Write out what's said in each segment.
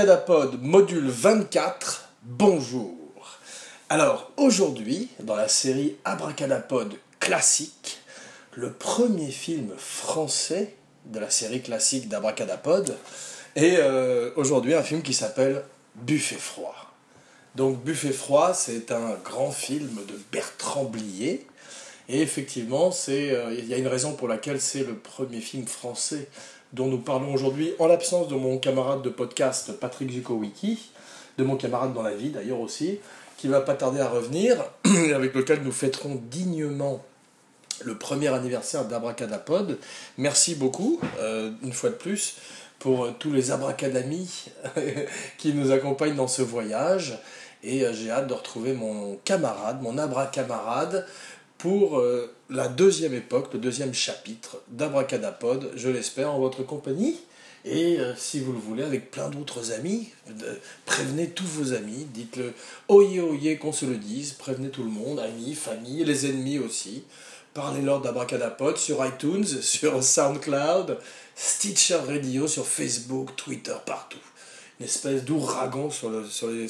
Abracadapod module 24, bonjour. Alors aujourd'hui, dans la série Abracadapod classique, le premier film français de la série classique d'Abracadapod, et euh, aujourd'hui un film qui s'appelle Buffet froid. Donc Buffet froid, c'est un grand film de Bertrand Blier, et effectivement, euh, il y a une raison pour laquelle c'est le premier film français dont nous parlons aujourd'hui, en l'absence de mon camarade de podcast Patrick Zukowicki, de mon camarade dans la vie d'ailleurs aussi, qui va pas tarder à revenir, avec lequel nous fêterons dignement le premier anniversaire d'Abracadapod. Merci beaucoup, euh, une fois de plus, pour tous les abracadamis qui nous accompagnent dans ce voyage. Et euh, j'ai hâte de retrouver mon camarade, mon abracamarade, pour euh, la deuxième époque, le deuxième chapitre d'Abracadapod, je l'espère, en votre compagnie. Et euh, si vous le voulez, avec plein d'autres amis, prévenez tous vos amis, dites-le oyez, oyez, qu'on se le dise, prévenez tout le monde, amis, famille, les ennemis aussi. Parlez-leur d'Abracadapod sur iTunes, sur SoundCloud, Stitcher Radio, sur Facebook, Twitter, partout. Une espèce d'ouragan sur, les,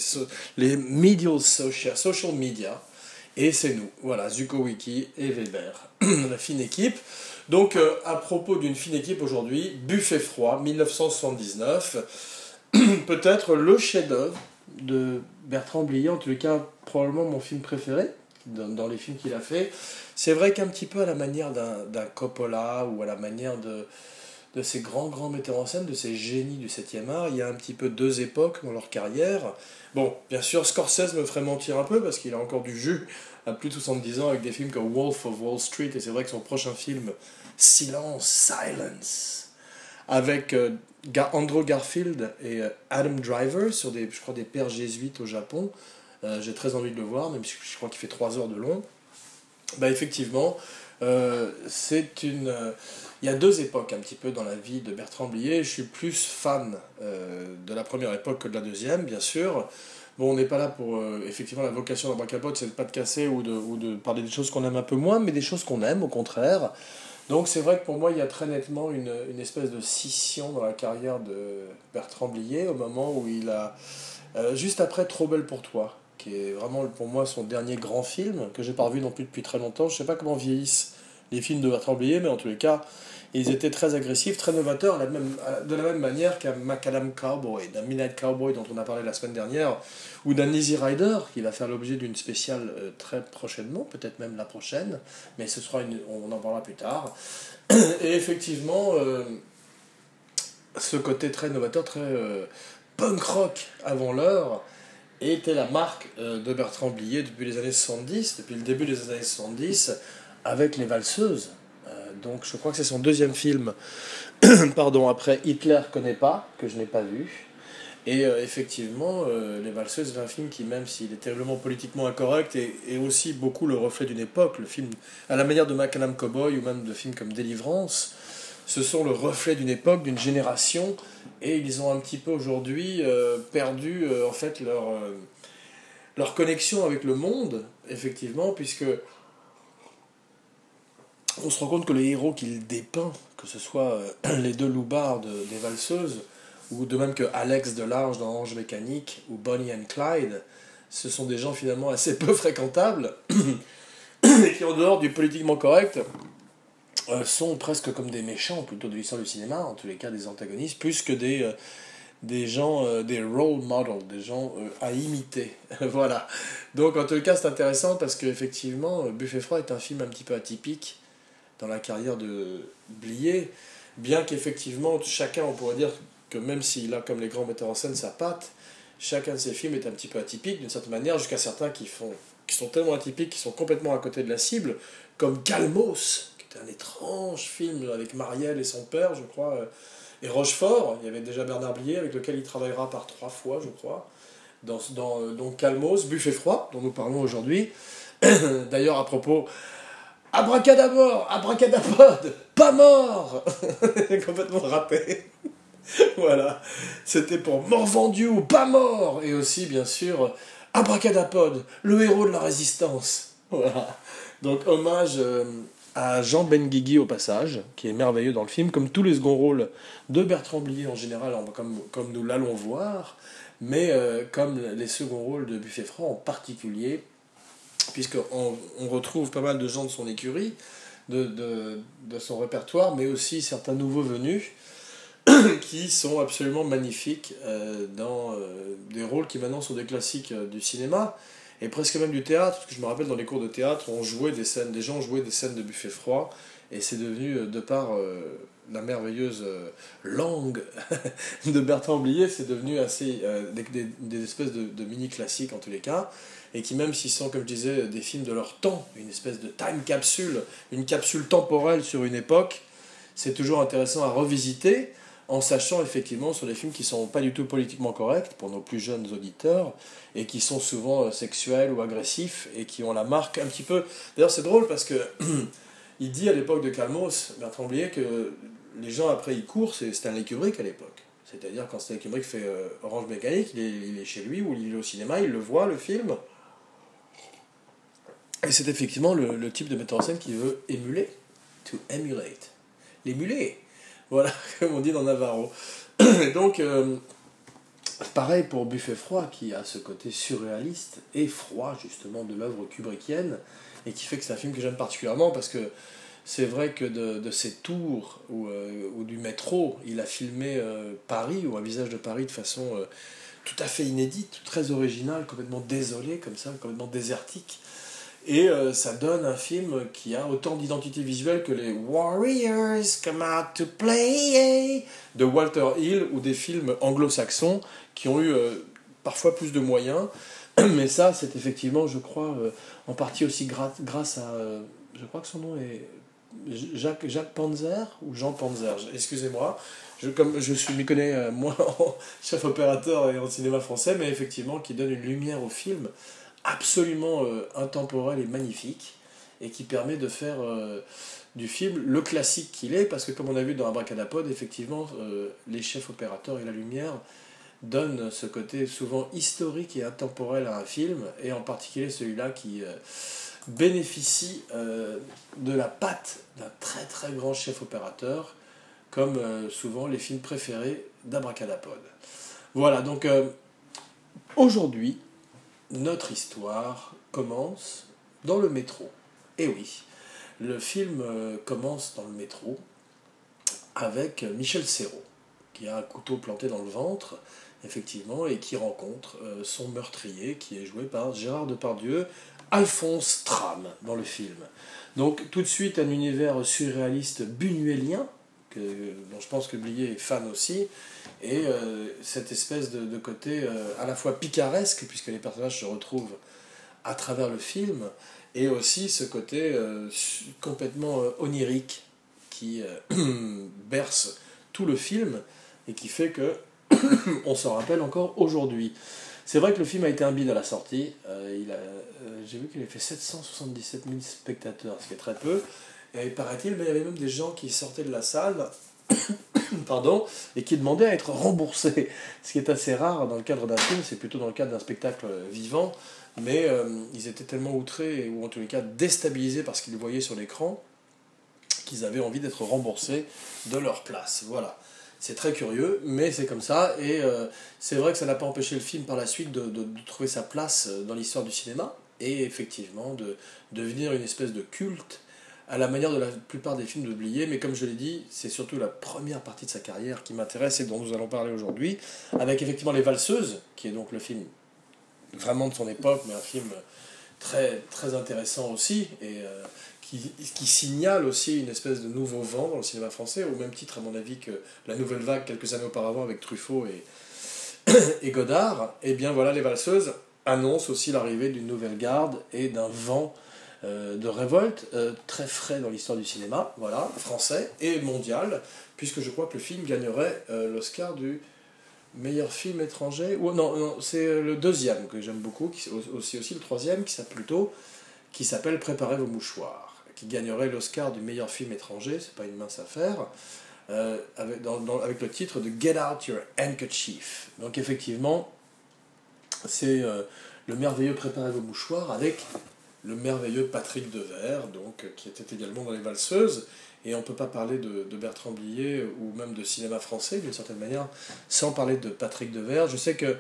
social media et c'est nous, voilà, Zuko Wiki et Weber, la fine équipe. Donc, euh, à propos d'une fine équipe aujourd'hui, Buffet froid, 1979, peut-être le chef-d'œuvre de Bertrand Blier, en les cas, probablement mon film préféré dans, les films qu'il a fait. C'est vrai qu'un petit peu à la manière d'un Coppola ou à la manière de, de ces grands, grands metteurs en scène, de ces génies du 7e art, il y a un petit peu deux époques dans leur carrière. Bon, bien sûr, Scorsese me ferait mentir un peu parce qu'il a encore du jus à plus de 70 ans avec des films comme Wolf of Wall Street et c'est vrai que son prochain film, Silence, Silence, avec euh, Andrew Garfield et euh, Adam Driver sur des, je crois, des pères jésuites au Japon. Euh, j'ai très envie de le voir, même si je crois qu'il fait 3 heures de long. Bah, effectivement, c'est une. Il y a deux époques un petit peu dans la vie de Bertrand Blier. Je suis plus fan euh, de la première époque que de la deuxième, bien sûr. Bon, on n'est pas là pour. Euh, effectivement, la vocation d'un capote, c'est de pas de casser ou de, parler des choses qu'on aime un peu moins, mais des choses qu'on aime, au contraire. Donc, c'est vrai que pour moi, il y a très nettement une, espèce de scission dans la carrière de Bertrand Blier au moment où il a. Euh, juste après Trop belle pour toi, qui est vraiment pour moi son dernier grand film, que j'ai pas revu non plus depuis très longtemps. Je sais pas comment vieillissent les films de Bertrand mais en tous les cas, ils étaient très agressifs, très novateurs, de la même manière qu'un Macadam Cowboy, d'un Midnight Cowboy dont on a parlé la semaine dernière, ou d'un Easy Rider, qui va faire l'objet d'une spéciale euh, très prochainement, peut-être même la prochaine, mais ce sera on en parlera plus tard. Et effectivement, euh, ce côté très novateur, très euh, punk rock avant l'heure, était la marque de Bertrand Blier depuis les années 70, depuis le début des années 70, avec les valseuses donc je crois que c'est son deuxième film, pardon, après Hitler connaît pas, que je n'ai pas vu. Et euh, effectivement, euh, Les Valseuses est un film qui, même s'il est terriblement politiquement incorrect, est, est aussi beaucoup le reflet d'une époque. Le film, à la manière de Macadam Cowboy ou même de films comme Délivrance, ce sont le reflet d'une époque, d'une génération, et ils ont un petit peu aujourd'hui euh, perdu en fait leur, leur connexion avec le monde, effectivement, puisque on se rend compte que les héros qu'il dépeint, que ce soit euh, les deux loupards des valseuses, ou de même que Alex Delarge dans Ange Mécanique, ou Bonnie and Clyde, ce sont des gens finalement assez peu fréquentables, et qui en dehors du politiquement correct, euh, sont presque comme des méchants plutôt de l'histoire du cinéma, en tous les cas des antagonistes, plus que des, euh, des gens, des role models, des gens à imiter. voilà. Donc en tout cas c'est intéressant parce qu'effectivement Buffet froid est un film un petit peu atypique dans la carrière de Blier, bien qu'effectivement, chacun, on pourrait dire que même s'il a, comme les grands metteurs en scène, sa patte, chacun de ses films est un petit peu atypique d'une certaine manière, jusqu'à certains qui, font, qui sont tellement atypiques, qui sont complètement à côté de la cible, comme Calmos, qui était un étrange film avec Marielle et son père, je crois, euh, et Rochefort, il y avait déjà Bernard Blier, avec lequel il travaillera par trois fois, je crois, dans, dans euh, donc Calmos, Buffet froid, dont nous parlons aujourd'hui. D'ailleurs, à propos, Abracadabor, abracadapod, pas mort Complètement râpé. voilà. C'était pour mort vendu ou pas mort Et aussi, bien sûr, Abracadapod, le héros de la résistance. Voilà. Donc, hommage euh, à Jean Benguigui au passage, qui est merveilleux dans le film, comme tous les seconds rôles de Bertrand Blier en général, comme, nous l'allons voir, mais euh, comme les seconds rôles de Buffet Franc en particulier, puisqu'on on retrouve pas mal de gens de son écurie, de son répertoire, mais aussi certains nouveaux venus qui sont absolument magnifiques euh, dans euh, des rôles qui maintenant sont des classiques du cinéma et presque même du théâtre, parce que je me rappelle dans les cours de théâtre, on jouait des scènes, des gens jouaient des scènes de buffet froid, et c'est devenu, euh, de par euh, la merveilleuse euh, langue de Bertrand Blier, c'est devenu assez des, espèces de, de mini-classiques en tous les cas, et qui même s'ils sont, comme je disais, des films de leur temps, une espèce de time capsule, une capsule temporelle sur une époque, c'est toujours intéressant à revisiter, en sachant effectivement sur des films qui sont pas du tout politiquement corrects pour nos plus jeunes auditeurs et qui sont souvent euh, sexuels ou agressifs et qui ont la marque un petit peu. D'ailleurs, c'est drôle parce que il dit à l'époque de Calmos, Bertrand Blier, que les gens après ils courent, c'est Stanley Kubrick à l'époque. C'est-à-dire quand Stanley Kubrick fait euh, Orange Mécanique, il est, il est, chez lui ou il est au cinéma, il le voit le film. Et c'est effectivement le, le type de metteur en scène qui veut émuler. To emulate. L'émuler. Voilà, comme on dit dans Navarro. Et donc, euh, pareil pour Buffet Froid, qui a ce côté surréaliste et froid, justement, de l'œuvre kubrickienne, et qui fait que c'est un film que j'aime particulièrement, parce que c'est vrai que de, ces tours ou, euh, ou, du métro, il a filmé euh, Paris, ou un visage de Paris de façon tout à fait inédite, très originale, complètement désolée, comme ça, complètement désertique. Et euh, ça donne un film qui a autant d'identité visuelle que les Warriors Come Out to Play de Walter Hill ou des films anglo-saxons qui ont eu euh, parfois plus de moyens. Mais ça, c'est effectivement, je crois, euh, en partie aussi grâce à. je crois que son nom est Jacques, Jacques Panzer ou Jean Panzer, excusez-moi. Je, comme je suis, m'y connais moins en chef opérateur et en cinéma français, mais effectivement, qui donne une lumière au film absolument euh, intemporel et magnifique, et qui permet de faire euh, du film le classique qu'il est, parce que comme on a vu dans Abracadapod, effectivement, euh, les chefs opérateurs et la lumière donnent ce côté souvent historique et intemporel à un film, et en particulier celui-là qui bénéficie de la patte d'un très très grand chef opérateur, comme souvent les films préférés d'Abracadapod. Voilà, donc aujourd'hui, notre histoire commence dans le métro. Eh oui, le film euh, commence dans le métro avec Michel Serrault, qui a un couteau planté dans le ventre, effectivement, et qui rencontre euh, son meurtrier, qui est joué par Gérard Depardieu, Alphonse Tram, dans le film. Donc tout de suite un univers surréaliste bunuélien, que, dont je pense que Blier est fan aussi, et euh, cette espèce de, côté euh, à la fois picaresque, puisque les personnages se retrouvent à travers le film, et aussi ce côté euh, complètement onirique qui berce tout le film et qui fait que on s'en rappelle encore aujourd'hui. C'est vrai que le film a été un bide à la sortie. J'ai vu qu'il a fait 777 000 spectateurs, ce qui est très peu. Et paraît-il, il y avait même des gens qui sortaient de la salle pardon, et qui demandaient à être remboursés. Ce qui est assez rare dans le cadre d'un film, c'est plutôt dans le cadre d'un spectacle vivant, mais euh, ils étaient tellement outrés, ou en tous les cas déstabilisés par ce qu'ils voyaient sur l'écran, qu'ils avaient envie d'être remboursés de leur place. Voilà. C'est très curieux, mais c'est comme ça, et euh, c'est vrai que ça n'a pas empêché le film par la suite de, trouver sa place dans l'histoire du cinéma, et effectivement de devenir une espèce de culte à la manière de la plupart des films d'oublier, mais comme je l'ai dit, c'est surtout la première partie de sa carrière qui m'intéresse et dont nous allons parler aujourd'hui, avec effectivement Les Valseuses, qui est donc le film vraiment de son époque, mais un film très, très intéressant aussi, et euh, qui, qui, signale aussi une espèce de nouveau vent dans le cinéma français, au même titre à mon avis que La Nouvelle Vague quelques années auparavant avec Truffaut et, et Godard, et bien voilà, Les Valseuses annoncent aussi l'arrivée d'une nouvelle garde et d'un vent euh, de révolte euh, très frais dans l'histoire du cinéma, voilà, français et mondial, puisque je crois que le film gagnerait euh, l'Oscar du meilleur film étranger. Ou, non, non c'est le deuxième que j'aime beaucoup, qui, aussi, aussi le troisième, qui s'appelle plutôt, qui s'appelle Préparez vos mouchoirs, qui gagnerait l'Oscar du meilleur film étranger, c'est pas une mince affaire. avec, avec, le titre de Get Out Your Handkerchief. Donc effectivement, c'est le merveilleux Préparez vos mouchoirs avec le merveilleux Patrick Devers, donc, qui était également dans Les Valseuses. Et on ne peut pas parler de, Bertrand Blier ou même de cinéma français d'une certaine manière sans parler de Patrick Devers. Je sais que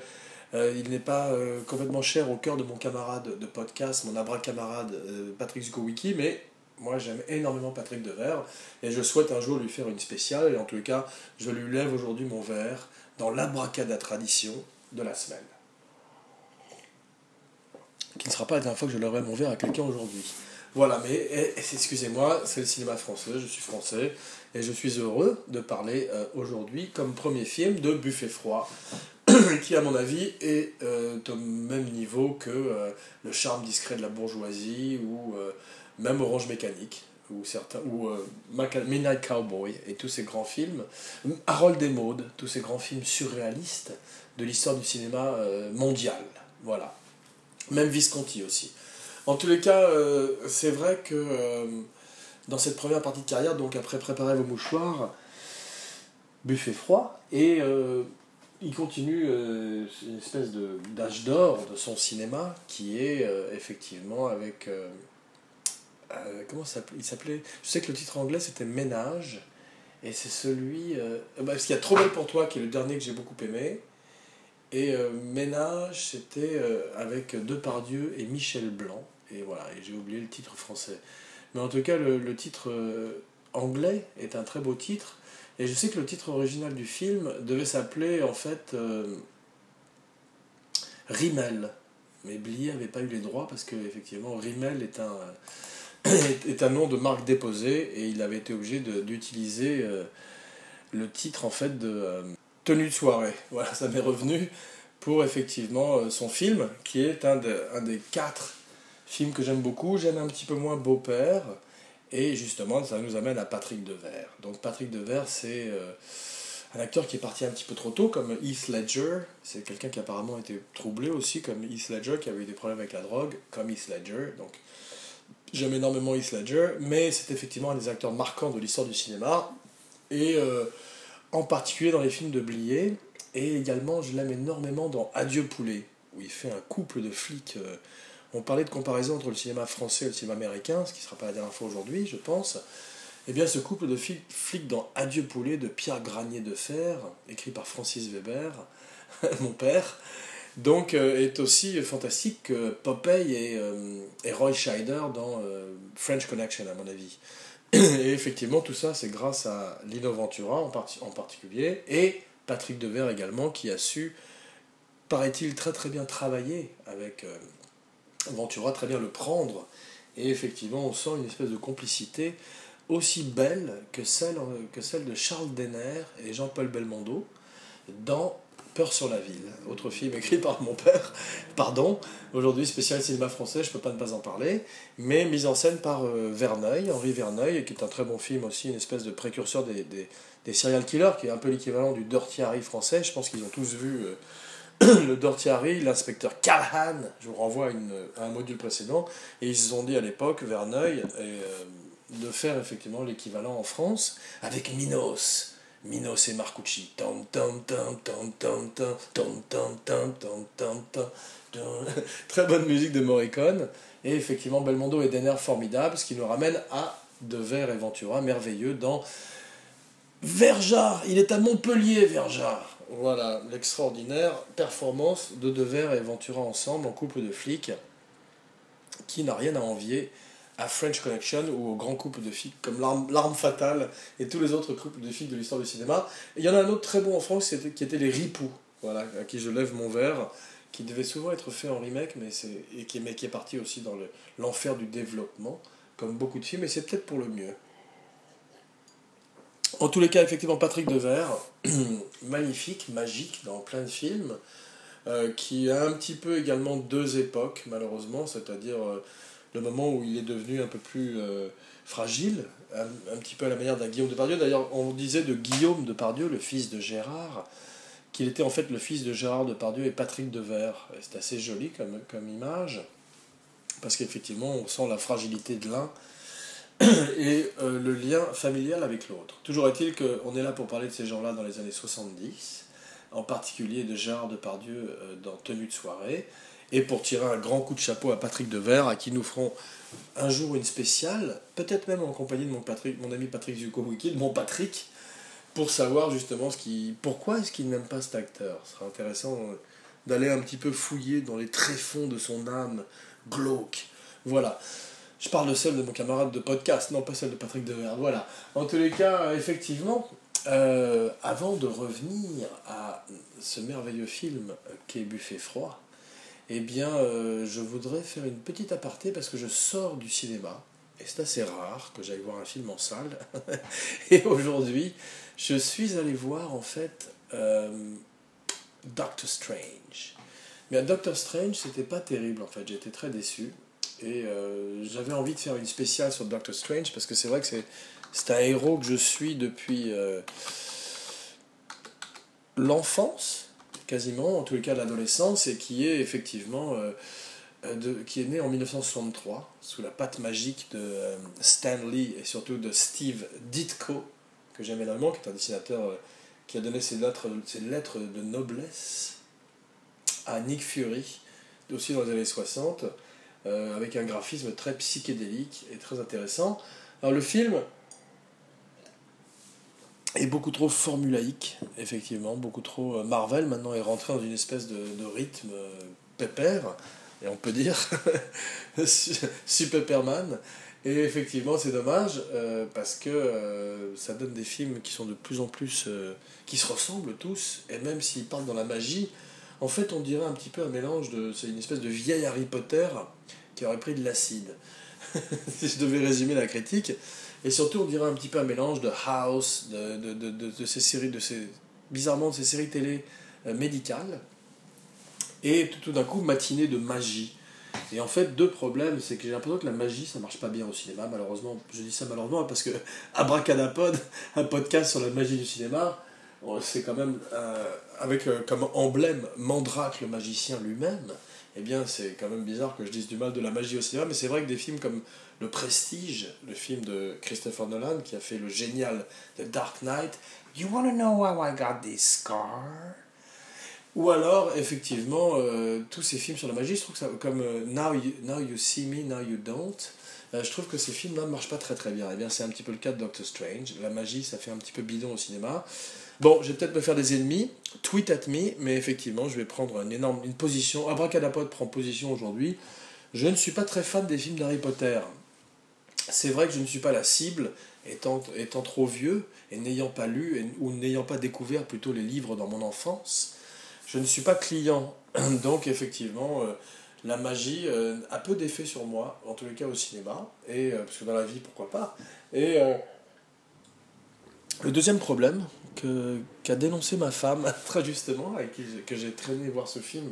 euh, il n'est pas euh, complètement cher au cœur de mon camarade de podcast, mon abra camarade euh, Patrick Zukowicki, mais moi j'aime énormément Patrick Devers et je souhaite un jour lui faire une spéciale. Et en les cas, je lui lève aujourd'hui mon verre dans l'abracada tradition de la semaine. Qui ne sera pas la dernière fois que je lèverai mon verre à quelqu'un aujourd'hui. Voilà, mais eh, eh, excusez-moi, c'est le cinéma français, je suis français, et je suis heureux de parler euh, aujourd'hui comme premier film de Buffet froid, qui à mon avis est euh, au même niveau que euh, Le charme discret de la bourgeoisie ou même Orange Mécanique ou certains ou Midnight Cowboy et tous ces grands films, Harold Modes, tous ces grands films surréalistes de l'histoire du cinéma mondial. Voilà. Même Visconti aussi. En tous les cas, euh, c'est vrai que euh, dans cette première partie de carrière, donc après préparer vos mouchoirs, buffet froid, et euh, il continue une espèce d'âge d'or de son cinéma qui est effectivement avec. comment il s'appelait Je sais que le titre anglais c'était Ménage, et c'est celui. Bah, parce qu'il y a Trop belle pour toi qui est le dernier que j'ai beaucoup aimé. Et Ménage, c'était avec Depardieu et Michel Blanc. Et voilà, et j'ai oublié le titre français. Mais en tout cas, le, titre euh, anglais est un très beau titre. Et je sais que le titre original du film devait s'appeler en fait euh, Rimmel. Mais Blier n'avait pas eu les droits parce que effectivement Rimmel est un, est un nom de marque déposée et il avait été obligé d'utiliser euh, le titre en fait de Tenue de soirée. Voilà, ça m'est revenu pour effectivement son film qui est un, un des quatre Film que j'aime beaucoup, j'aime un petit peu moins Beau-Père. Et justement, ça nous amène à Patrick Devers. Donc Patrick Devers, c'est euh, un acteur qui est parti un petit peu trop tôt, comme Heath Ledger. C'est quelqu'un qui apparemment été troublé aussi, comme Heath Ledger, qui avait eu des problèmes avec la drogue, comme Heath Ledger. Donc j'aime énormément Heath Ledger, mais c'est effectivement un des acteurs marquants de l'histoire du cinéma. Et euh, en particulier dans les films de Blier. Et également, je l'aime énormément dans Adieu Poulet, où il fait un couple de flics. Euh, on parlait de comparaison entre le cinéma français et le cinéma américain, ce qui ne sera pas la dernière fois aujourd'hui, je pense. Eh bien, ce couple de flics dans Adieu poulet de Pierre Granier de Fer, écrit par Francis Weber, mon père, donc euh, est aussi fantastique que Popeye et, euh, Roy Scheider dans French Connection, à mon avis. Et effectivement, tout ça, c'est grâce à Lino Ventura en, particulier, et Patrick Devers également, qui a su, paraît-il, très très bien travailler avec Ventura très bien le prendre. Et effectivement, on sent une espèce de complicité aussi belle que celle, que celle de Charles Denner et Jean-Paul Belmondo dans Peur sur la ville, autre film écrit par mon père, pardon, aujourd'hui spécial cinéma français, je peux pas ne pas en parler, mais mise en scène par euh, Verneuil, Henri Verneuil, qui est un très bon film aussi, une espèce de précurseur des, des, serial killers, qui est un peu l'équivalent du Dirty Harry français, je pense qu'ils ont tous vu euh, le Dortiari, l'inspecteur Callahan, je vous renvoie à, un module précédent, et ils se sont dit à l'époque, Verneuil, et, de faire effectivement l'équivalent en France avec Minos. Minos et Marcucci. Très bonne musique de Morricone. Et effectivement, Belmondo et Denner formidables, ce qui nous ramène à De Ver et Ventura, merveilleux, dans Verjard. Il est à Montpellier, Verjard. Voilà, l'extraordinaire performance de Devers et Ventura ensemble en couple de flics qui n'a rien à envier à French Connection ou au grand couple de flics comme L'arme fatale et tous les autres couples de flics de l'histoire du cinéma. Il y en a un autre très bon en France qui était Les Ripoux, voilà, à qui je lève mon verre, qui devait souvent être fait en remake, mais, et qui, est parti aussi dans l'enfer du développement, comme beaucoup de films, et c'est peut-être pour le mieux. En tous les cas, effectivement, Patrick Devers, magnifique, magique dans plein de films, euh, qui a un petit peu également deux époques, malheureusement, c'est-à-dire euh, le moment où il est devenu un peu plus euh, fragile, un, petit peu à la manière d'un Guillaume de Pardieu. D'ailleurs, on disait de Guillaume de Pardieu, le fils de Gérard, qu'il était en fait le fils de Gérard de Pardieu et Patrick Devers. C'est assez joli comme, comme image, parce qu'effectivement, on sent la fragilité de l'un et euh, le lien familial avec l'autre. Toujours est-il qu'on est là pour parler de ces gens-là dans les années 70, en particulier de Gérard Depardieu euh, dans Tenue de soirée. Et pour tirer un grand coup de chapeau à Patrick Devers, à qui nous ferons un jour une spéciale, peut-être même en compagnie de mon, Patrick, mon ami Patrick Zuko-Wiki, mon Patrick, pour savoir justement ce qui, pourquoi est-ce qu'il n'aime pas cet acteur. Ce sera intéressant euh, d'aller un petit peu fouiller dans les tréfonds de son âme glauque. Voilà. Je parle de celle de mon camarade de podcast, non pas celle de Patrick Devers. Voilà. En tous les cas, effectivement, euh, avant de revenir à ce merveilleux film qu'est Buffet froid, eh bien, euh, je voudrais faire une petite aparté parce que je sors du cinéma. Et c'est assez rare que j'aille voir un film en salle. et aujourd'hui, je suis allé voir en fait euh, Doctor Strange. Mais Doctor Strange, c'était pas terrible en fait. J'étais très déçu. Et euh, j'avais envie de faire une spéciale sur Doctor Strange parce que c'est vrai que c'est, un héros que je suis depuis l'enfance, quasiment, en tous les cas l'adolescence, et qui est effectivement. De, qui est né en 1963 sous la patte magique de Stan Lee et surtout de Steve Ditko, que j'aime énormément, qui est un dessinateur euh, qui a donné ses lettres, ses lettres de noblesse à Nick Fury, aussi dans les années 60, euh, avec un graphisme très psychédélique et très intéressant. Alors le film est beaucoup trop formulaïque, effectivement, beaucoup trop euh, Marvel maintenant est rentré dans une espèce de, de rythme pépère, et on peut dire Superman, et effectivement, c'est dommage euh, parce que euh, ça donne des films qui sont de plus en plus. Euh, qui se ressemblent tous, et même s'ils parlent dans la magie, en fait, on dirait un petit peu un mélange de. C'est une espèce de vieil Harry Potter qui aurait pris de l'acide. si je devais résumer la critique. Et surtout, on dirait un petit peu un mélange de House, de, de, de, de, ces séries, de ces. bizarrement, de ces séries télé médicales, et tout d'un coup, matinée de magie. Et en fait, deux problèmes, c'est que j'ai l'impression que la magie, ça marche pas bien au cinéma, malheureusement. Je dis ça malheureusement parce que Abracadapod, un podcast sur la magie du cinéma, c'est quand même euh, avec euh, comme emblème Mandrake le magicien lui-même. Eh bien, c'est quand même bizarre que je dise du mal de la magie au cinéma, mais c'est vrai que des films comme Le Prestige, le film de Christopher Nolan qui a fait le génial The Dark Knight, You wanna know how I got this scar? Ou alors, effectivement, euh, tous ces films sur la magie, je trouve ça, comme euh, Now, you, Now You See Me, Now You Don't, euh, je trouve que ces films-là ne marchent pas très très bien. Et eh bien, c'est un petit peu le cas de Doctor Strange. La magie, ça fait un petit peu bidon au cinéma. Bon, je vais peut-être me faire des ennemis, tweet at me, mais effectivement, je vais prendre une énorme une position. Abracadapod prend position aujourd'hui. Je ne suis pas très fan des films d'Harry Potter. C'est vrai que je ne suis pas la cible, étant, étant trop vieux et n'ayant pas lu ou n'ayant pas découvert plutôt les livres dans mon enfance je ne suis pas client. Donc effectivement, euh, la magie euh, a peu d'effet sur moi, en tous les cas au cinéma, et, euh, parce que dans la vie, pourquoi pas. Et le deuxième problème qu'a dénoncé ma femme, très justement, qui que j'ai traîné voir ce film,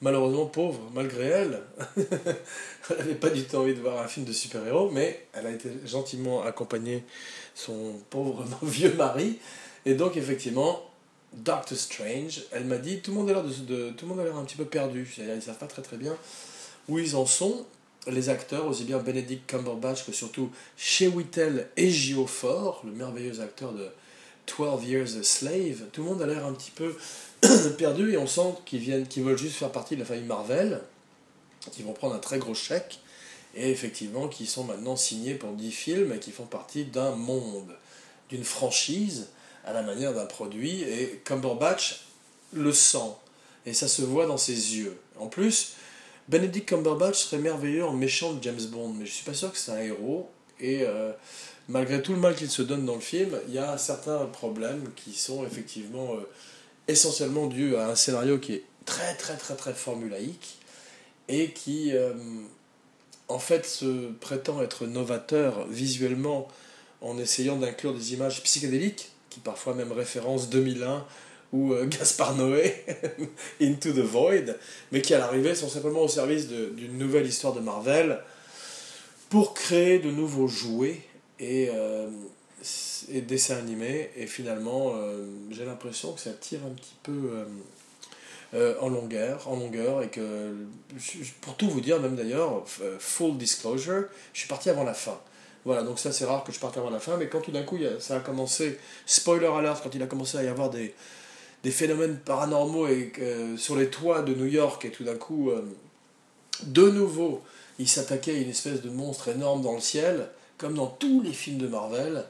malheureusement pauvre, malgré elle, elle n'avait pas du tout envie de voir un film de super-héros, mais elle a été gentiment accompagnée son pauvre vieux mari, et donc effectivement, Doctor Strange, elle m'a dit tout le monde a l'air de, tout le monde a l'air un petit peu perdu, ils savent pas très très bien où ils en sont. Les acteurs, aussi bien Benedict Cumberbatch que surtout Shea Whittle et Geoffort, le merveilleux acteur de 12 Years a Slave, tout le monde a l'air un petit peu perdu et on sent qu'ils viennent, qu'ils veulent juste faire partie de la famille Marvel, qu'ils vont prendre un très gros chèque et effectivement qui sont maintenant signés pour 10 films et qui font partie d'un monde, d'une franchise à la manière d'un produit, et Cumberbatch le sent, et ça se voit dans ses yeux. En plus, Benedict Cumberbatch serait merveilleux en méchant de James Bond, mais je suis pas sûr que c'est un héros, et euh, malgré tout le mal qu'il se donne dans le film, il y a certains problèmes qui sont effectivement euh, essentiellement dus à un scénario qui est très très très très formulaïque, et qui euh, en fait se prétend être novateur visuellement en essayant d'inclure des images psychédéliques qui parfois même référence 2001 ou euh, Gaspard Noé, Into the Void, mais qui à l'arrivée sont simplement au service d'une nouvelle histoire de Marvel pour créer de nouveaux jouets et, euh, et dessins animés. Et finalement, euh, j'ai l'impression que ça tire un petit peu en longueur, en longueur, et que pour tout vous dire, même d'ailleurs, full disclosure, je suis parti avant la fin. Voilà, donc ça c'est rare que je parte avant la fin, mais quand tout d'un coup ça a commencé, spoiler alert, quand il a commencé à y avoir des, des phénomènes paranormaux et, sur les toits de New York et tout d'un coup euh, De nouveau, il s'attaquait à une espèce de monstre énorme dans le ciel, comme dans tous les films de Marvel.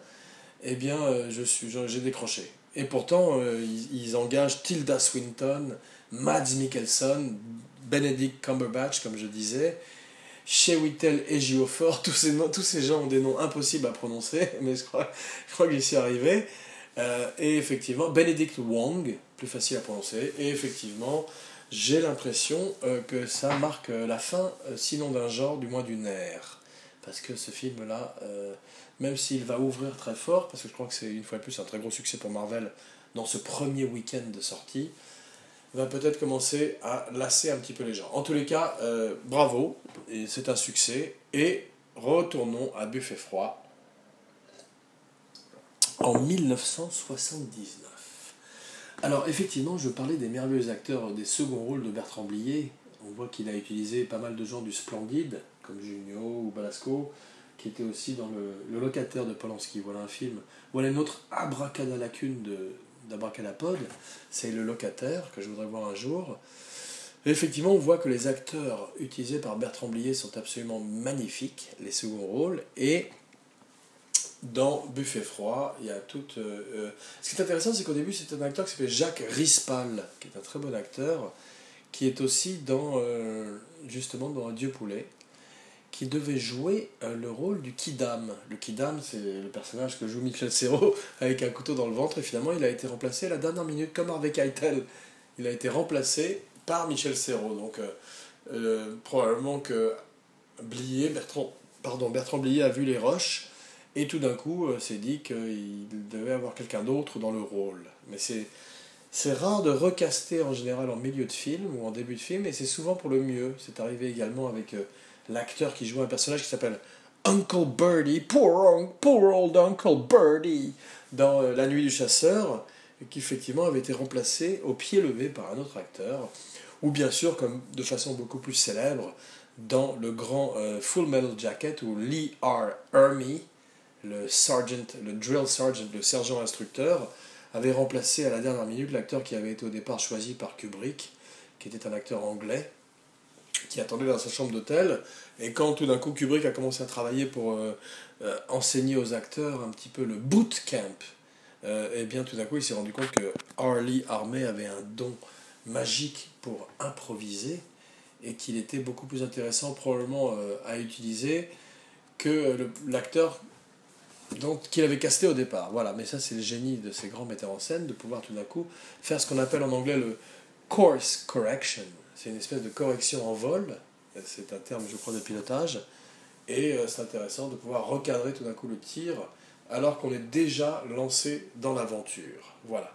Eh bien, euh, je suis, j'ai décroché. Et pourtant, euh, ils, engagent Tilda Swinton, Mads Mikkelsen, Benedict Cumberbatch, comme je disais, Shewitel Ejiofor, tous ces, tous ces gens ont des noms impossibles à prononcer, mais je crois, je crois que j'y suis arrivé. Euh, et effectivement, Benedict Wong, plus facile à prononcer, et effectivement, j'ai l'impression que ça marque la fin, sinon d'un genre, du moins d'une ère. Parce que ce film-là, même s'il va ouvrir très fort, parce que je crois que c'est une fois de plus un très gros succès pour Marvel dans ce premier week-end de sortie, va peut-être commencer à lasser un petit peu les gens. En tous les cas, euh, bravo, c'est un succès. Et retournons à Buffet Froid en 1979. Alors effectivement, je parlais des merveilleux acteurs des seconds rôles de Bertrand Blier. On voit qu'il a utilisé pas mal de gens du Splendide, comme Junio ou Balasco, qui était aussi dans le, locataire de Polanski. Voilà un film. Voilà une autre abracadalacune d'Abracadapod, c'est le locataire que je voudrais voir un jour. effectivement, on voit que les acteurs utilisés par Bertrand Blier sont absolument magnifiques, les seconds rôles, et dans Buffet froid, il y a tout. Euh, euh, ce qui est intéressant, c'est qu'au début, c'est un acteur qui s'appelle Jacques Rispal, qui est un très bon acteur, qui est aussi dans, euh, justement, dans Dieu poulet qui devait jouer euh, le rôle du Kidam. Le Kidam, c'est le personnage que joue Michel Serrault avec un couteau dans le ventre, et finalement il a été remplacé à la dernière minute, comme Harvey Keitel. Il a été remplacé par Michel Serrault. Donc euh, euh, probablement que Blier, Bertrand, pardon, Bertrand Blier a vu les roches, et tout d'un coup s'est dit qu'il devait avoir quelqu'un d'autre dans le rôle. Mais c'est. C'est rare de recaster en général en milieu de film ou en début de film, et c'est souvent pour le mieux. C'est arrivé également avec l'acteur qui joue un personnage qui s'appelle Uncle Birdie, poor, old Uncle Birdie, dans euh, La Nuit du Chasseur, qui effectivement avait été remplacé au pied levé par un autre acteur, ou bien sûr, comme de façon beaucoup plus célèbre, dans le grand euh, Full Metal Jacket, où Lee R. Ermey, le sergeant, le drill sergeant, le sergent instructeur, avait remplacé à la dernière minute l'acteur qui avait été au départ choisi par Kubrick, qui était un acteur anglais, qui attendait dans sa chambre d'hôtel. Et quand tout d'un coup Kubrick a commencé à travailler pour euh, euh, enseigner aux acteurs un petit peu le bootcamp, et euh, eh bien tout d'un coup il s'est rendu compte que Harley Armé avait un don magique pour improviser et qu'il était beaucoup plus intéressant probablement à utiliser que l'acteur qu'il avait casté au départ. Voilà, mais ça c'est le génie de ces grands metteurs en scène, de pouvoir tout d'un coup faire ce qu'on appelle en anglais le course correction, c'est une espèce de correction en vol, c'est un terme, je crois, de pilotage, et euh, c'est intéressant de pouvoir recadrer tout d'un coup le tir alors qu'on est déjà lancé dans l'aventure. Voilà.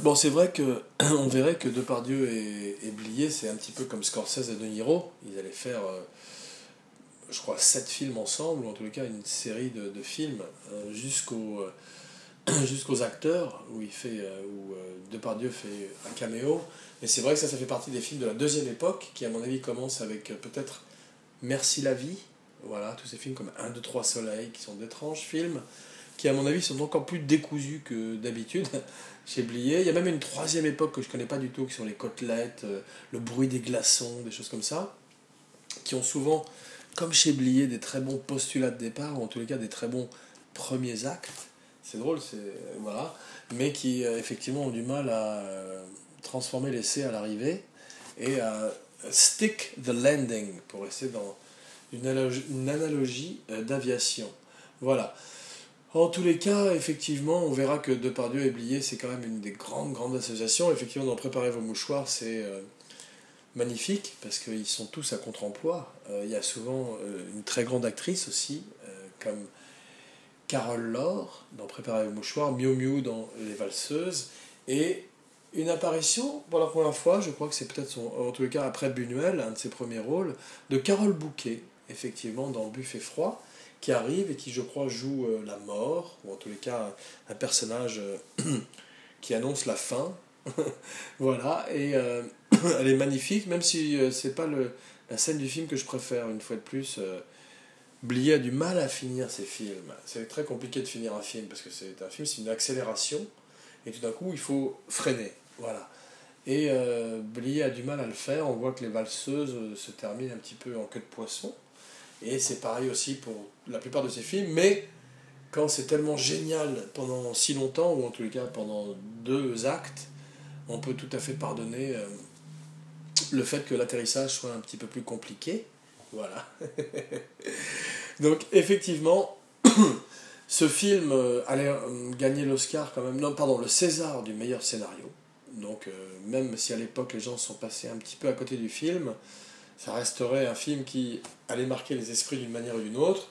Bon, c'est vrai que on verrait que Depardieu et, et Blier, c'est un petit peu comme Scorsese et De Niro. Ils allaient faire, euh, je crois, sept films ensemble, ou en les cas une série de, de films, euh, jusqu'au jusqu'aux acteurs, où, il fait, euh, où euh, Depardieu fait un caméo. Mais c'est vrai que ça, ça fait partie des films de la deuxième époque, qui à mon avis commence avec euh, peut-être Merci la vie, voilà, tous ces films comme 1, 2, 3 Soleil, qui sont d'étranges films, qui à mon avis sont encore plus décousus que d'habitude chez Blier. Il y a même une troisième époque que je connais pas du tout, qui sont les côtelettes, le bruit des glaçons, des choses comme ça, qui ont souvent, comme chez Blier, des très bons postulats de départ, ou en tous les cas des très bons premiers actes c'est drôle, c'est voilà, mais qui euh, effectivement ont du mal à euh, transformer l'essai à l'arrivée et à stick the landing pour rester dans une analogie, euh, d'aviation. Voilà. En tous les cas, effectivement, on verra que Depardieu et Blier, c'est quand même une des grandes, grandes associations. Effectivement, dans Préparer vos mouchoirs, c'est magnifique parce qu'ils sont tous à contre-emploi. Il y a souvent une très grande actrice aussi, comme Carole Laure dans Préparer le mouchoir, Miu Miu dans Les Valseuses, et une apparition pour la première fois, je crois que c'est peut-être son, en tous les cas après Buñuel, un de ses premiers rôles, de Carole Bouquet, effectivement dans Buffet froid, qui arrive et qui je crois joue euh, la mort, ou en tous les cas un, personnage euh, qui annonce la fin. voilà, et euh, elle est magnifique, même si c'est pas le, la scène du film que je préfère, une fois de plus. Blier a du mal à finir ses films. C'est très compliqué de finir un film parce que c'est un film, c'est une accélération et tout d'un coup il faut freiner. Voilà. Et euh, a du mal à le faire. On voit que les valseuses euh, se terminent un petit peu en queue de poisson. Et c'est pareil aussi pour la plupart de ses films. Mais quand c'est tellement génial pendant si longtemps, ou en tous les cas pendant deux actes, on peut tout à fait pardonner euh, le fait que l'atterrissage soit un petit peu plus compliqué. Voilà. Donc effectivement, ce film euh, allait euh, gagner l'Oscar quand même, non pardon, le César du meilleur scénario. Donc même si à l'époque les gens sont passés un petit peu à côté du film, ça resterait un film qui allait marquer les esprits d'une manière ou d'une autre.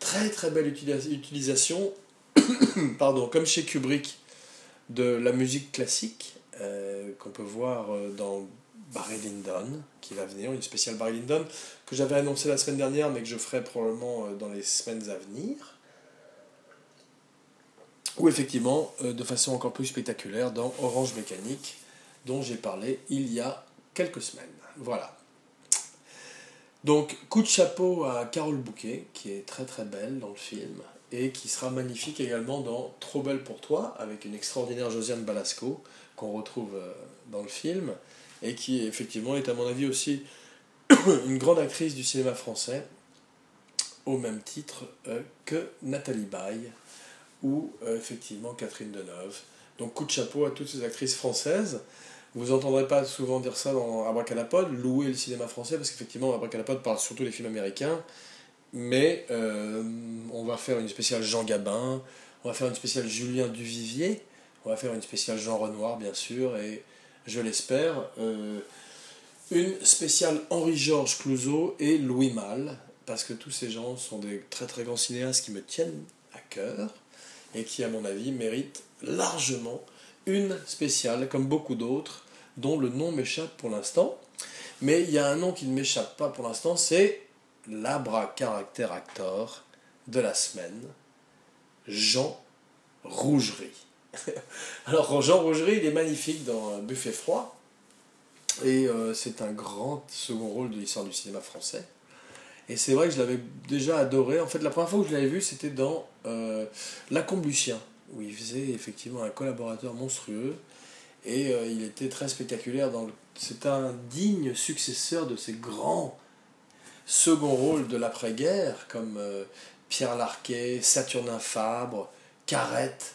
Très très belle utilisation, pardon, comme chez Kubrick, de la musique classique euh, qu'on peut voir euh, dans Barry Lyndon, qui va venir, une spéciale Barry Lyndon, que j'avais annoncé la semaine dernière, mais que je ferai probablement euh, dans les semaines à venir. Ou effectivement, de façon encore plus spectaculaire, dans Orange Mécanique, dont j'ai parlé il y a quelques semaines. Voilà. Donc, coup de chapeau à Carole Bouquet, qui est très très belle dans le film, et qui sera magnifique également dans Trop belle pour toi, avec une extraordinaire Josiane Balasco, qu'on retrouve euh, dans le film, et qui effectivement est à mon avis aussi une grande actrice du cinéma français, au même titre euh, que Nathalie Baye, ou euh, effectivement Catherine Deneuve. Donc coup de chapeau à toutes ces actrices françaises. Vous n'entendrez pas souvent dire ça dans Abracadapod, louer le cinéma français, parce qu'effectivement, Abracadapod parle surtout des films américains. Mais euh, on va faire une spéciale Jean Gabin, on va faire une spéciale Julien Duvivier, on va faire une spéciale Jean Renoir, bien sûr, et je l'espère, euh, une spéciale Henri-Georges Clouzot et Louis Malle, parce que tous ces gens sont des très très grands cinéastes qui me tiennent à cœur et qui, à mon avis, méritent largement une spéciale, comme beaucoup d'autres, dont le nom m'échappe pour l'instant. Mais il y a un nom qui ne m'échappe pas pour l'instant, c'est l'abra caractère actor de la semaine, Jean Rougerie. Alors Jean Rougerie, il est magnifique dans Buffet froid, et euh, c'est un grand second rôle de l'histoire du cinéma français. Et c'est vrai que je l'avais déjà adoré. En fait, la première fois que je l'avais vu, c'était dans euh, La Combustion où il faisait effectivement un collaborateur monstrueux. Et euh, il était très spectaculaire. Dans C'est un digne successeur de ces grands seconds rôles de l'après-guerre, comme euh, Pierre Larquet, Saturnin Fabre, Carrette,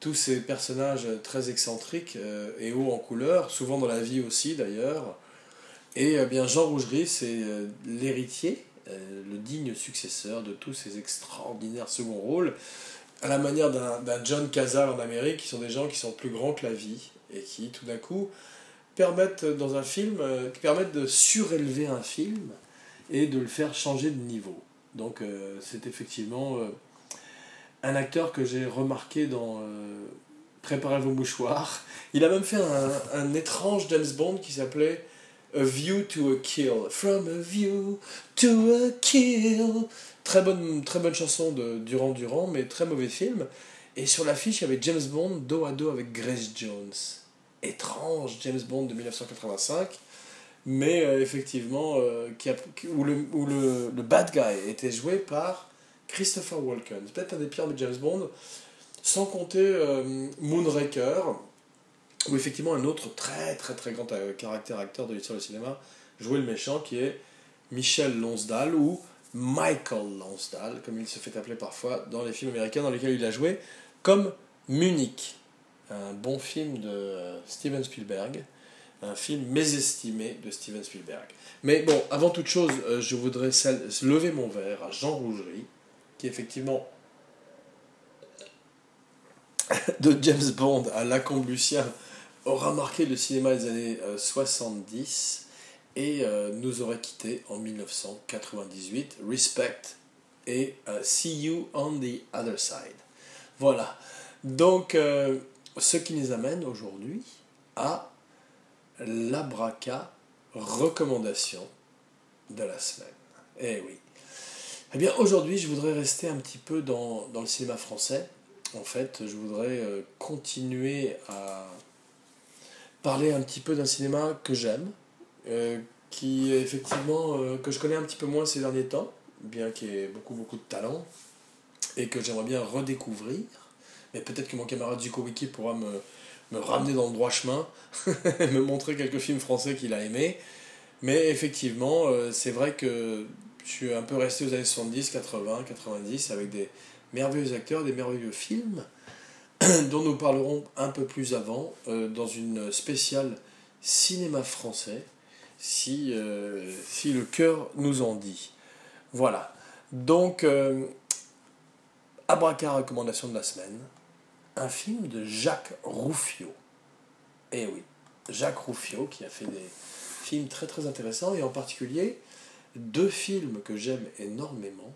tous ces personnages très excentriques euh, et hauts en couleur, souvent dans la vie aussi d'ailleurs. Et bien Jean Rougerie, c'est l'héritier, le digne successeur de tous ces extraordinaires seconds rôles à la manière d'un John Cazale en Amérique, qui sont des gens qui sont plus grands que la vie et qui, tout d'un coup, permettent dans un film, euh, qui permettent de surélever un film et de le faire changer de niveau. Donc euh, c'est effectivement euh, un acteur que j'ai remarqué dans Préparez vos mouchoirs. Il a même fait un, étrange James Bond qui s'appelait A View to a Kill. From a View to a Kill. Très bonne, très bonne chanson de Durand Durand, mais très mauvais film. Et sur l'affiche, il y avait James Bond dos à dos avec Grace Jones. Étrange James Bond de 1985, mais euh, effectivement, euh, où, le, bad guy était joué par Christopher Walken. Peut-être un des pires de James Bond, sans compter euh, Moonraker, où effectivement un autre très très très grand caractère acteur de l'histoire du cinéma jouait le méchant, qui est Michel Lonsdale, ou Michael Lonsdale, comme il se fait appeler parfois dans les films américains dans lesquels il a joué, comme Munich, un bon film de euh, Steven Spielberg, un film mésestimé de Steven Spielberg. Mais bon, avant toute chose, euh, je voudrais lever mon verre à Jean Rougerie, qui effectivement de James Bond à La Lucien aura marqué le cinéma des années 70 euh, et euh, nous aurait quitté en 1998. Respect et euh, See You on the Other Side. Voilà. Donc, ce qui nous amène aujourd'hui à l'abraca recommandation de la semaine. Eh oui. Eh bien, aujourd'hui, je voudrais rester un petit peu dans, dans, le cinéma français. En fait, je voudrais continuer à parler un petit peu d'un cinéma que j'aime, euh, qui effectivement euh, que je connais un petit peu moins ces derniers temps, bien qu'il ait beaucoup beaucoup de talent et que j'aimerais bien redécouvrir. Mais peut-être que mon camarade Zuko Wiki pourra me, me ramener dans le droit chemin, me montrer quelques films français qu'il a aimés. Mais effectivement, c'est vrai que je suis un peu resté aux années 70, 80, 90 avec des merveilleux acteurs, des merveilleux films dont nous parlerons un peu plus avant dans une spéciale cinéma français si, si le cœur nous en dit. Voilà. Donc, euh, Abraca recommandation de la semaine, un film de Jacques Rouffio. Eh oui, Jacques Rouffio qui a fait des films très très intéressants et en particulier deux films que j'aime énormément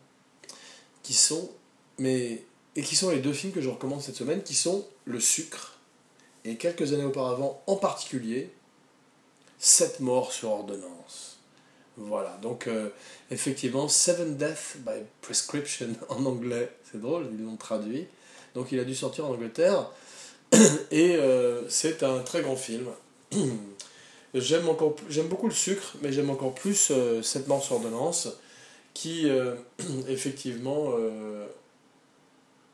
qui sont mais et qui sont les deux films que je recommande cette semaine qui sont Le Sucre et quelques années auparavant en particulier Sept morts sur ordonnance. Voilà, donc euh, effectivement, Seven Death by Prescription en anglais, c'est drôle, ils l'ont traduit. Donc il a dû sortir en Angleterre, et euh, c'est un très grand film. j'aime, beaucoup le sucre, mais j'aime encore plus euh, Cette sur ordonnance, qui effectivement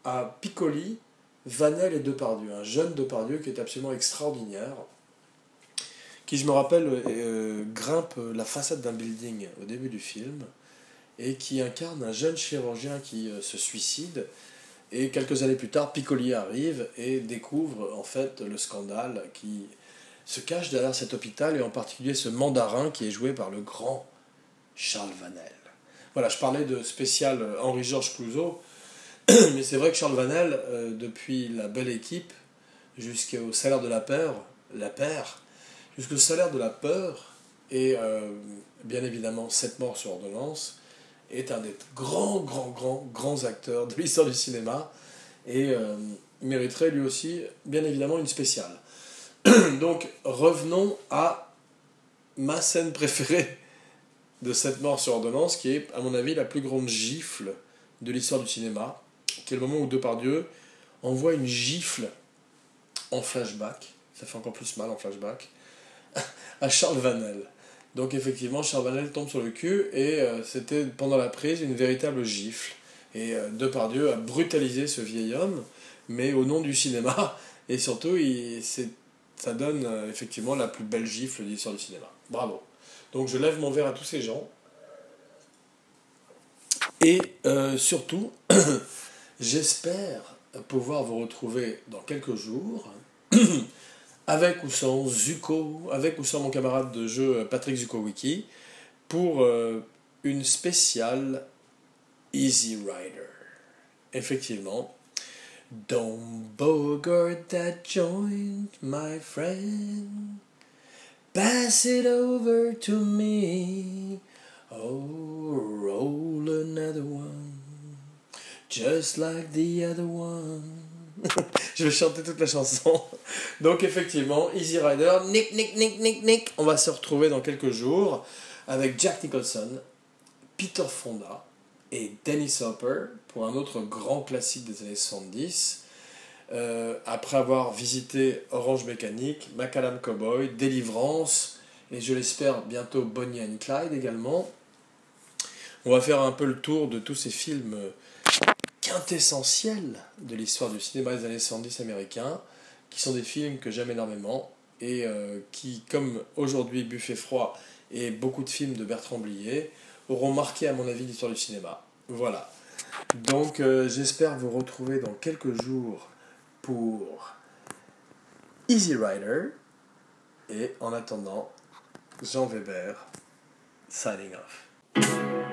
a Piccoli, Vanel et Depardieu, un jeune Depardieu qui est absolument extraordinaire qui, je me rappelle, euh, grimpe la façade d'un building au début du film et qui incarne un jeune chirurgien qui euh, se suicide. Et quelques années plus tard, Piccoli arrive et découvre en fait le scandale qui se cache derrière cet hôpital et en particulier ce mandarin qui est joué par le grand Charles Vanel. Voilà, je parlais de spécial euh, Henri-Georges Clouzot, mais c'est vrai que Charles Vanel, depuis La Belle Équipe jusqu'au Salaire de la Peur, la Paire, le salaire de la peur et euh, bien évidemment Sept morts sur ordonnance est un des grands, grands, grands, grands acteurs de l'histoire du cinéma et euh, mériterait lui aussi bien évidemment une spéciale. Donc revenons à ma scène préférée de Sept morts sur ordonnance qui est à mon avis la plus grande gifle de l'histoire du cinéma, qui est le moment où Depardieu envoie une gifle en flashback, ça fait encore plus mal en flashback, à Charles Vanel. Donc effectivement, Charles Vanel tombe sur le cul et euh, c'était pendant la prise une véritable gifle. Et euh, Depardieu a brutalisé ce vieil homme, mais au nom du cinéma, et surtout, il, ça donne euh, effectivement la plus belle gifle de l'histoire du cinéma. Bravo. Donc je lève mon verre à tous ces gens. Et surtout, j'espère pouvoir vous retrouver dans quelques jours avec ou sans Zuko, avec ou sans mon camarade de jeu Patrick Zukowicki, pour euh, une spéciale Easy Rider. Effectivement, Don't bogart that joint, my friend. Pass it over to me. Oh, roll another one, just like the other one. je vais chanter toute la chanson. Donc effectivement, Easy Rider, Nick, Nick, Nick, Nick, Nick. On va se retrouver dans quelques jours avec Jack Nicholson, Peter Fonda et Dennis Hopper pour un autre grand classique des années 70. Euh, après avoir visité Orange Mécanique, Macadam Cowboy, Délivrance et je l'espère bientôt Bonnie and Clyde également. On va faire un peu le tour de tous ces films quintessentiels de l'histoire du cinéma des années 70 américains, qui sont des films que j'aime énormément et euh, qui, comme aujourd'hui Buffet froid et beaucoup de films de Bertrand Blier, auront marqué à mon avis l'histoire du cinéma. Voilà. Donc euh, j'espère vous retrouver dans quelques jours pour Easy Rider. Et en attendant, Jean Weber, signing off.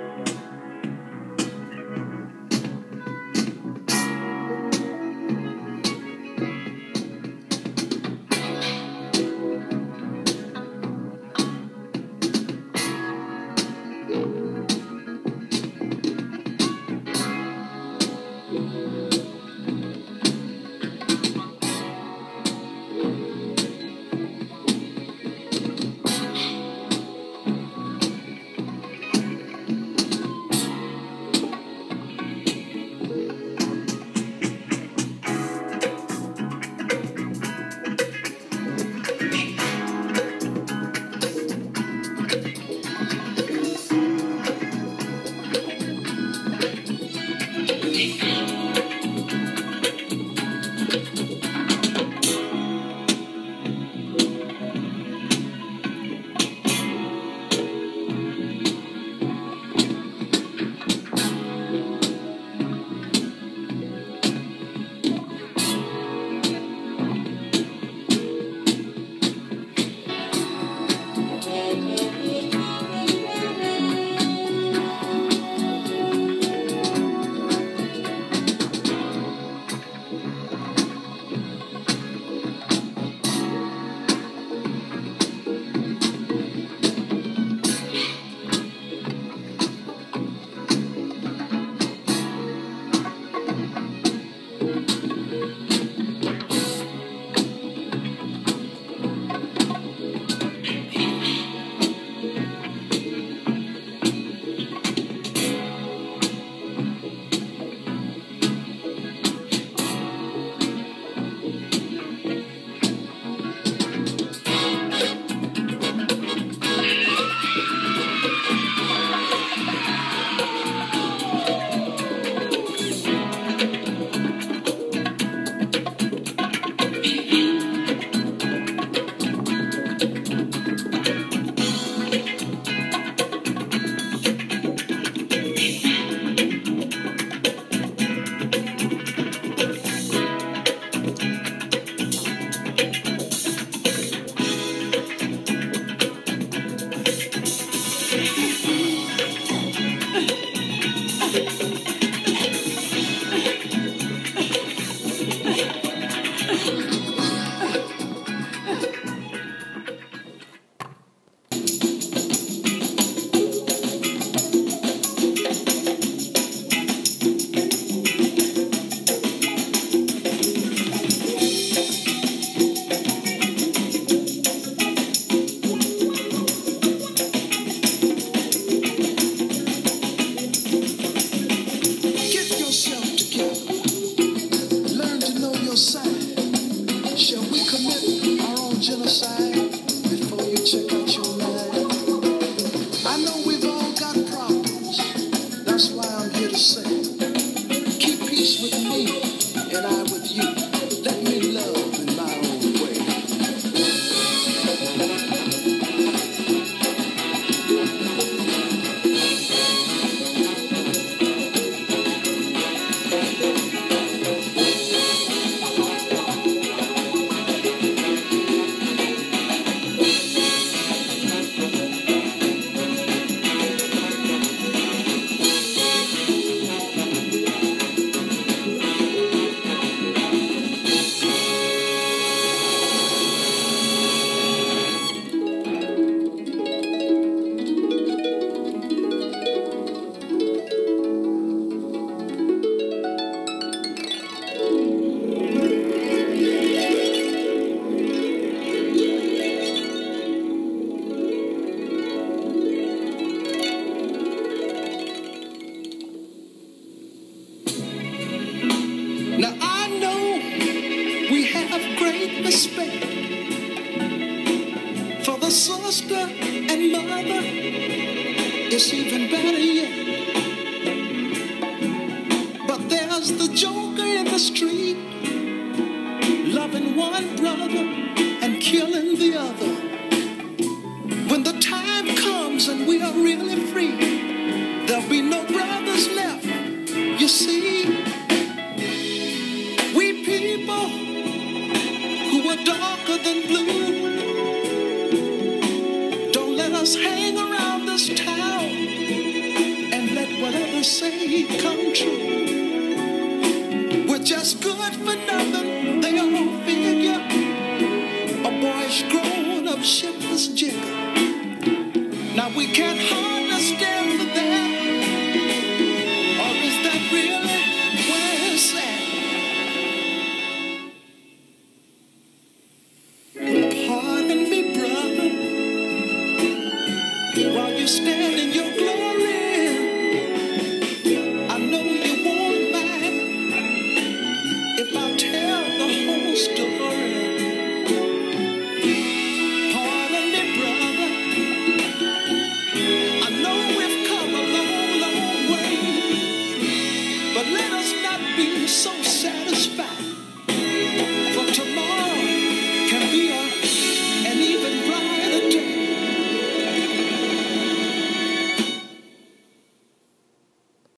You see.